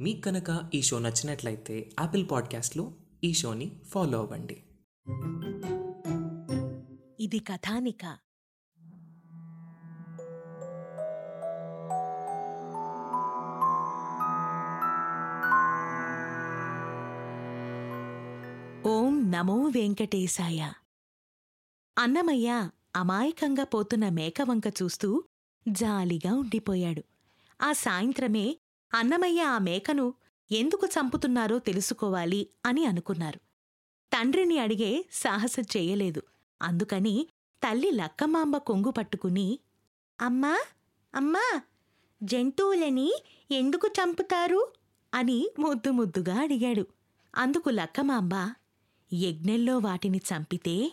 మీకు కనుక ఈ షో నచ్చినట్లయితే యాపిల్ పాడ్కాస్ట్లో ఈ షోని ఫాలో అవ్వండి. ఇది కథానిక. ఓం నమో వెంకటేశాయ. అన్నమయ్య అమాయకంగా పోతున్న మేకవంక చూస్తూ జాలిగా ఉండిపోయాడు. ఆ సాయంత్రమే అన్నమయ్య ఆ మేకను ఎందుకు చంపుతున్నారో తెలుసుకోవాలి అని అనుకున్నారు. తండ్రిని అడిగే సాహసం చేయలేదు. అందుకని తల్లి లక్కమాంబ కొంగు పట్టుకుని అమ్మా అమ్మా జంతువులని ఎందుకు చంపుతారు? అని ముద్దు ముద్దుగా అడిగాడు. అందుకు లక్కమాంబ యజ్ఞంలో వాటిని చంపితే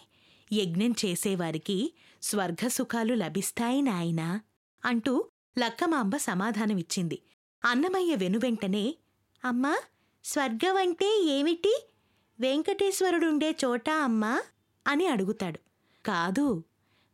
యజ్ఞం చేసేవారికి స్వర్గసుఖాలు లభిస్తాయి నాయనా అంటూ లక్కమాంబ సమాధానమిచ్చింది. అన్నమయ్య వెనువెంటనే అమ్మా స్వర్గం అంటే ఏమిటి? వెంకటేశ్వరుడుండే చోట అమ్మా అని అడుగుతాడు. కాదు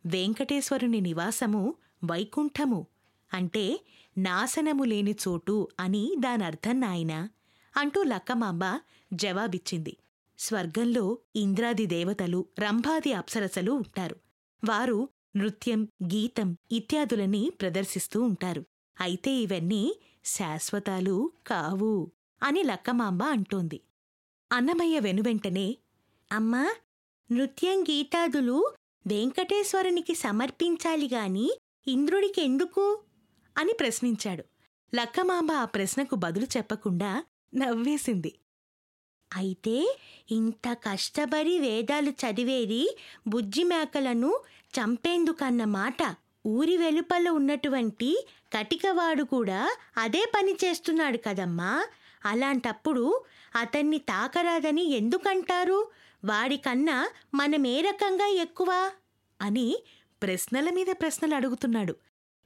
వెంకటేశ్వరుని నివాసము వైకుంఠము అంటే నాశనము లేని చోటు అని దానర్థం నాయనా అంటూ లక్కమాంబ జవాబిచ్చింది. స్వర్గంలో ఇంద్రాది దేవతలు రంభాది అప్సరసలు ఉంటారు. వారు నృత్యం గీతం ఇత్యాదులని ప్రదర్శిస్తూ ఉంటారు. అయితే ఇవన్నీ శాశ్వతాలు కావు అని లక్కమాంబ అంటోంది. అన్నమయ్య వెనువెంటనే అమ్మా నృత్యం గీతాదులు వెంకటేశ్వరునికి సమర్పించాలి గాని ఇంద్రుడికెందుకు? అని ప్రశ్నించాడు. లక్కమాంబ ఆ ప్రశ్నకు బదులు చెప్పకుండా నవ్వేసింది. అయితే ఇంత కష్టపడి వేదాలు చదివేది బుజ్జి మేకలను చంపేందుకన్నమాట ఊరి వెలుపల ఉన్నటువంటి కటికవాడు కూడా అదే పని చేస్తున్నాడు కదమ్మా. అలాంటప్పుడు అతన్ని తాకరాదని ఎందుకంటారు? వాడికన్నా మనమే రకంగా ఎక్కువ? అని ప్రశ్నల మీద ప్రశ్నలు అడుగుతున్నాడు.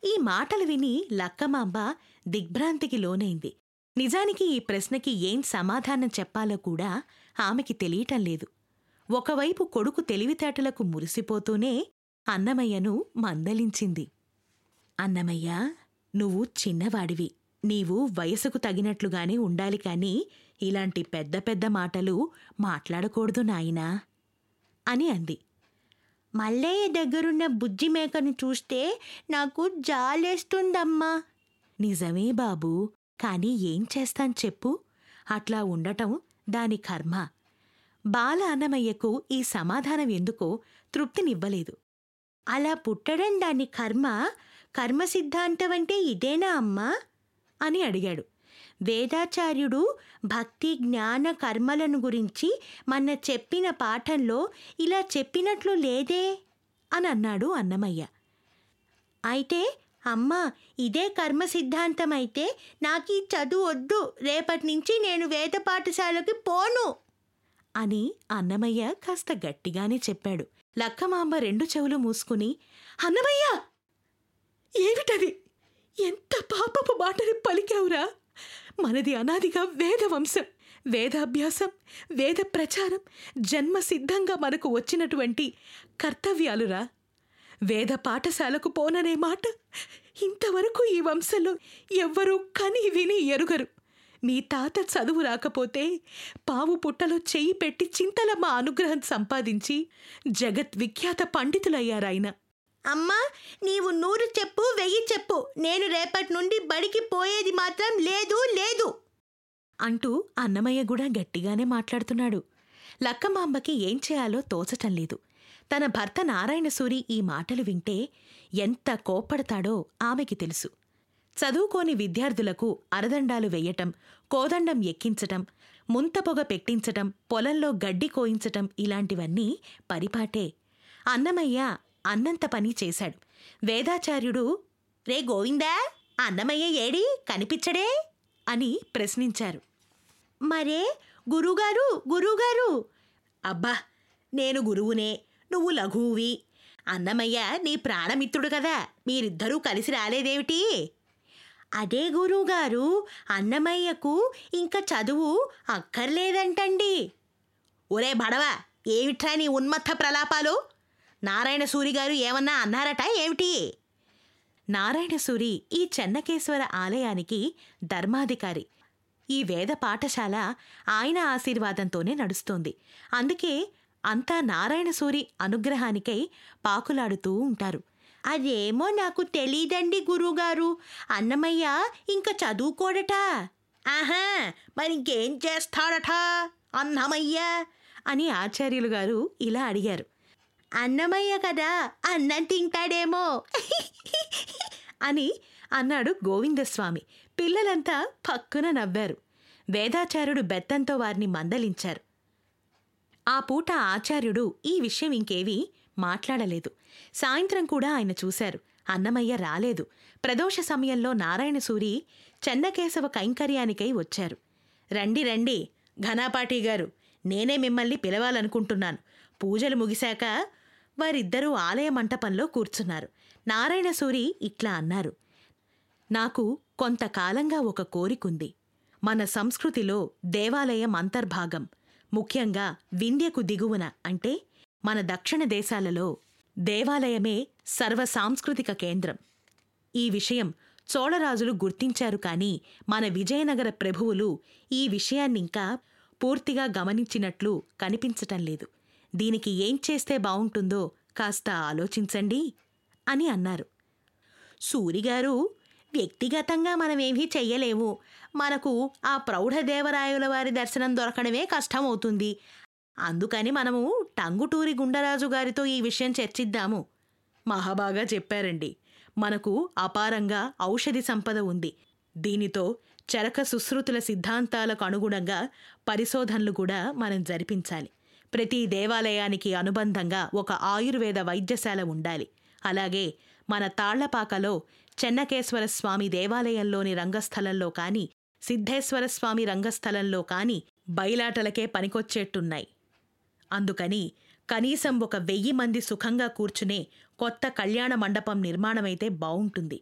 ఈ మాటలు విని లక్కమాంబ దిగ్భ్రాంతికి లోనైంది. నిజానికి ఈ ప్రశ్నకి ఏం సమాధానం చెప్పాలో కూడా ఆమెకి తెలియటం లేదు. ఒకవైపు కొడుకు తెలివితేటలకు మురిసిపోతూనే అన్నమయ్యను మందలించింది. అన్నమయ్య నువ్వు చిన్నవాడివి. నీవు వయసుకు తగినట్లుగానే ఉండాలి కాని ఇలాంటి పెద్ద పెద్ద మాటలు మాట్లాడకూడదు నాయనా అని అంది. మల్లయ్య దగ్గరున్న బుజ్జి మేకను చూస్తే నాకు జాలేస్తుందమ్మా. నిజమే బాబూ కాని ఏం చేస్తాం చెప్పు. అట్లా ఉండటం దాని కర్మ. బాల అన్నమయ్యకు ఈ సమాధానం ఎందుకో తృప్తినివ్వలేదు. అలా పుట్టడం దాని కర్మ కర్మ సిద్ధాంతం అంటే ఇదేనా అమ్మా? అని అడిగాడు. వేదాచార్యుడు భక్తి జ్ఞాన కర్మలను గురించి మన చెప్పిన పాఠంలో ఇలా చెప్పినట్లు లేదే? అని అన్నాడు అన్నమయ్య. అయితే అమ్మా ఇదే కర్మ సిద్ధాంతం అయితే నాకు ఈ చదువు వద్దు. రేపటి నుంచి నేను వేద పాఠశాలకి పోను. అని అన్నమయ్య కాస్త గట్టిగానే చెప్పాడు. లక్కమాంబ రెండు చెవులు మూసుకుని అన్నమయ్య ఏమిటది? ఎంత పాపపు మాటలు పలికావురా? మనది అనాదిగా వేదవంశం వేదాభ్యాసం వేద ప్రచారం జన్మ సిద్ధంగా మనకు వచ్చినటువంటి కర్తవ్యాలురా. వేద పాఠశాలకు పోననే మాట ఇంతవరకు ఈ వంశంలో ఎవ్వరూ కని విని ఎరుగరు. మీ తాత చదువు రాకపోతే పావు పుట్టలో చెయ్యి పెట్టి చింతలమ్మ అనుగ్రహం సంపాదించి జగత్ విఖ్యాత పండితులయ్యారాయన. అమ్మా నీవు నూరు చెప్పు వెయ్యి చెప్పు. నేను రేపటి నుండి బడికి పోయేది మాత్రం లేదు లేదు. అంటూ అన్నమయ్య కూడా గట్టిగానే మాట్లాడుతున్నాడు. లక్కమాంబకి ఏం చేయాలో తోచటం లేదు. తన భర్త నారాయణసూరి ఈ మాటలు వింటే ఎంత కోప్పడతాడో ఆమెకి తెలుసు. చదువుకోని విద్యార్థులకు అరదండాలు వెయ్యటం కోదండం ఎక్కించటం ముంతపొగ పెట్టించటం పొలంలో గడ్డి కోయించటం ఇలాంటివన్నీ పరిపాటే అన్నమయ్య అన్నంత పని చేశాడు. వేదాచార్యుడు రే గోవిందా అన్నమయ్య ఏడి? కనిపించడే? అని ప్రశ్నించారు. మరే గురుగారు గురుగారు! అబ్బా నేను గురువునే నువ్వు లఘువువి. అన్నమయ్య నీ ప్రాణమిత్రుడు కదా మీరిద్దరూ కలిసి రాలేదేమిటి? అదే గురువుగారు అన్నమయ్యకు ఇంకా చదువు అక్కర్లేదంటండి. ఒరే బడవ ఏమిట్రా నీ ఉన్మత్త ప్రలాపాలు? నారాయణ సూరి గారు ఏమన్నా అన్నారట ఏమిటి? నారాయణసూరి ఈ చెన్నకేశ్వర ఆలయానికి ధర్మాధికారి. ఈ వేద పాఠశాల ఆయన ఆశీర్వాదంతోనే నడుస్తోంది. అందుకే అంతా నారాయణ సూరి అనుగ్రహానికై పాకులాడుతూ ఉంటారు. అదేమో నాకు తెలీదండి గురుగారు. అన్నమయ్య ఇంకా చదువుకోడట. ఆహా మరింకేం చేస్తాడట అన్నమయ్య? అని ఆచార్యులు గారు ఇలా అడిగారు. అన్నమయ్య కదా అన్నం తింటాడేమో. అని అన్నాడు గోవిందస్వామి. పిల్లలంతా పక్కున నవ్వారు. వేదాచార్యుడు బెత్తంతో వారిని మందలించారు. ఆ పూట ఆచార్యుడు ఈ విషయం ఇంకేవీ మాట్లాడలేదు. సాయంత్రం కూడా ఆయన చూశారు. అన్నమయ్య రాలేదు. ప్రదోష సమయంలో నారాయణసూరి చెన్నకేశవ కైంకర్యానికై వచ్చారు. రండి రండి ఘనాపాటి గారు. నేనే మిమ్మల్ని పిలవాలనుకుంటున్నాను. పూజలు ముగిశాక వారిద్దరూ ఆలయ మంటపంలో కూర్చున్నారు. నారాయణసూరి ఇట్లా అన్నారు. నాకు కొంతకాలంగా ఒక కోరికుంది. మన సంస్కృతిలో దేవాలయం అంతర్భాగం. ముఖ్యంగా వింధ్యకు దిగువన అంటే మన దక్షిణ దేశాలలో దేవాలయమే సర్వ సాంస్కృతిక కేంద్రం. ఈ విషయం చోళరాజులు గుర్తించారు కానీ మన విజయనగర ప్రభువులు ఈ విషయాన్నింకా పూర్తిగా గమనించినట్లు కనిపించటం లేదు. దీనికి ఏం చేస్తే బావుంటుందో కాస్త ఆలోచించండి అని అన్నారు. సూరిగారు వ్యక్తిగతంగా మనమేమీ చెయ్యలేము. మనకు ఆ ప్రౌఢదేవరాయుల వారి దర్శనం దొరకడమే కష్టమవుతుంది. అందుకని మనము టంగుటూరి గుండరాజు గారితో ఈ విషయం చర్చిద్దాము. మహాబాగా చెప్పారండి. మనకు అపారంగా ఔషధి సంపద ఉంది. దీనితో చరక సుశ్రుతుల సిద్ధాంతాలకు అనుగుణంగా పరిశోధనలు కూడా మనం జరిపించాలి. ప్రతి దేవాలయానికి అనుబంధంగా ఒక ఆయుర్వేద వైద్యశాల ఉండాలి. అలాగే మన తాళ్ళపాకలో చెన్నకేశ్వర స్వామి దేవాలయంలోని రంగస్థలంలో కాని సిద్ధేశ్వర స్వామి రంగస్థలంలో కాని బయలాటలకే పనికొచ్చేట్టున్నాయి. అందుకని కనీసం ఒక వెయ్యి మంది సుఖంగా కూర్చునే కొత్త కళ్యాణ మండపం నిర్మాణమైతే బావుంటుంది.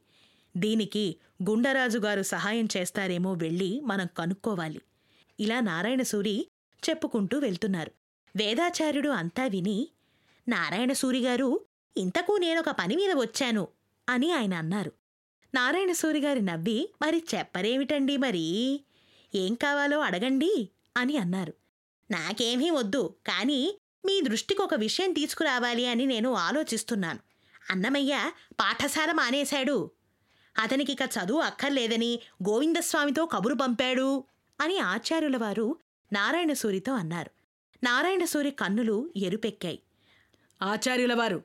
దీనికి గుండరాజు గారు సహాయం చేస్తారేమో వెళ్ళి మనం కనుక్కోవాలి. ఇలా నారాయణసూరి చెప్పుకుంటూ వెళ్తున్నారు. వేదాచార్యుడు అంతా విని నారాయణ సూరిగారు ఇంతకు నేనొక పని మీద వచ్చాను అని ఆయన అన్నారు. నారాయణ సూరిగారి నవ్వి మరి చెప్పరేమిటండి మరి? ఏం కావాలో అడగండి అని అన్నారు. నాకేమీ వద్దు కానీ మీ దృష్టికి ఒక విషయం తీసుకురావాలి అని నేను ఆలోచిస్తున్నాను. అన్నమయ్య పాఠశాల మానేశాడు. అతనికి ఇక చదువు అక్కర్లేదని గోవిందస్వామితో కబురు పంపాడు అని ఆచార్యుల వారు నారాయణసూరితో అన్నారు. నారాయణసూరి కన్నులు ఎరుపెక్కాయి. ఆచార్యులవారు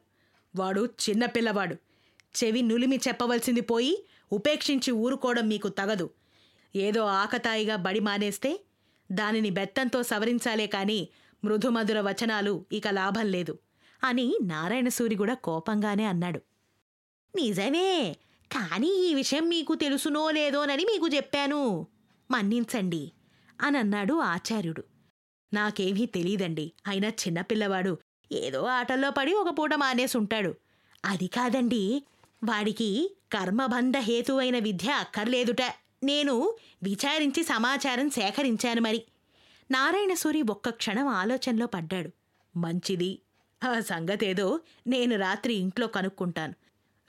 వాడు చిన్నపిల్లవాడు చెవి నులిమి చెప్పవలసింది పోయి ఉపేక్షించి ఊరుకోవడం మీకు తగదు. ఏదో ఆకతాయిగా బడి మానేస్తే దానిని బెత్తంతో సవరించాలే కాని మృదుమధుర వచనాలు ఇక లాభం లేదు అని నారాయణసూరి కూడా కోపంగానే అన్నాడు. నిజమే కానీ ఈ విషయం మీకు తెలుసునో లేదోనని మీకు చెప్పాను. మన్నించండి అని అన్నాడు ఆచార్యుడు. నాకేమీ తెలీదండి. అయినా చిన్నపిల్లవాడు ఏదో ఆటల్లో పడి ఒక పూట మానేసుంటాడు. అది కాదండి వాడికి కర్మబంధ హేతువైన విద్య అక్కర్లేదుట. నేను విచారించి సమాచారం సేకరించాను మరి. నారాయణసూరి ఒక్క క్షణం ఆలోచనలో పడ్డాడు. మంచిది. ఆ సంగతేదో నేను రాత్రి ఇంట్లో కనుక్కుంటాను.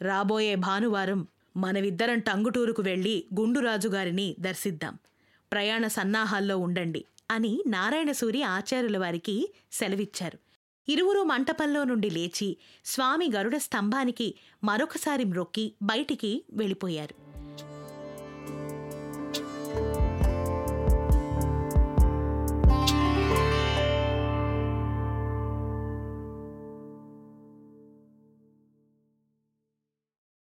రాబోయే భానువారం మనవిద్దరం టంగుటూరుకు వెళ్ళి గుండురాజుగారిని దర్శిద్దాం. ప్రయాణ సన్నాహాల్లో ఉండండి. అని నారాయణసూరి ఆచార్యుల వారికి సెలవిచ్చారు. ఇరువురు మంటపంలో నుండి లేచి స్వామి గరుడ స్తంభానికి మరొకసారి మ్రొక్కి బయటికి వెళ్ళిపోయారు.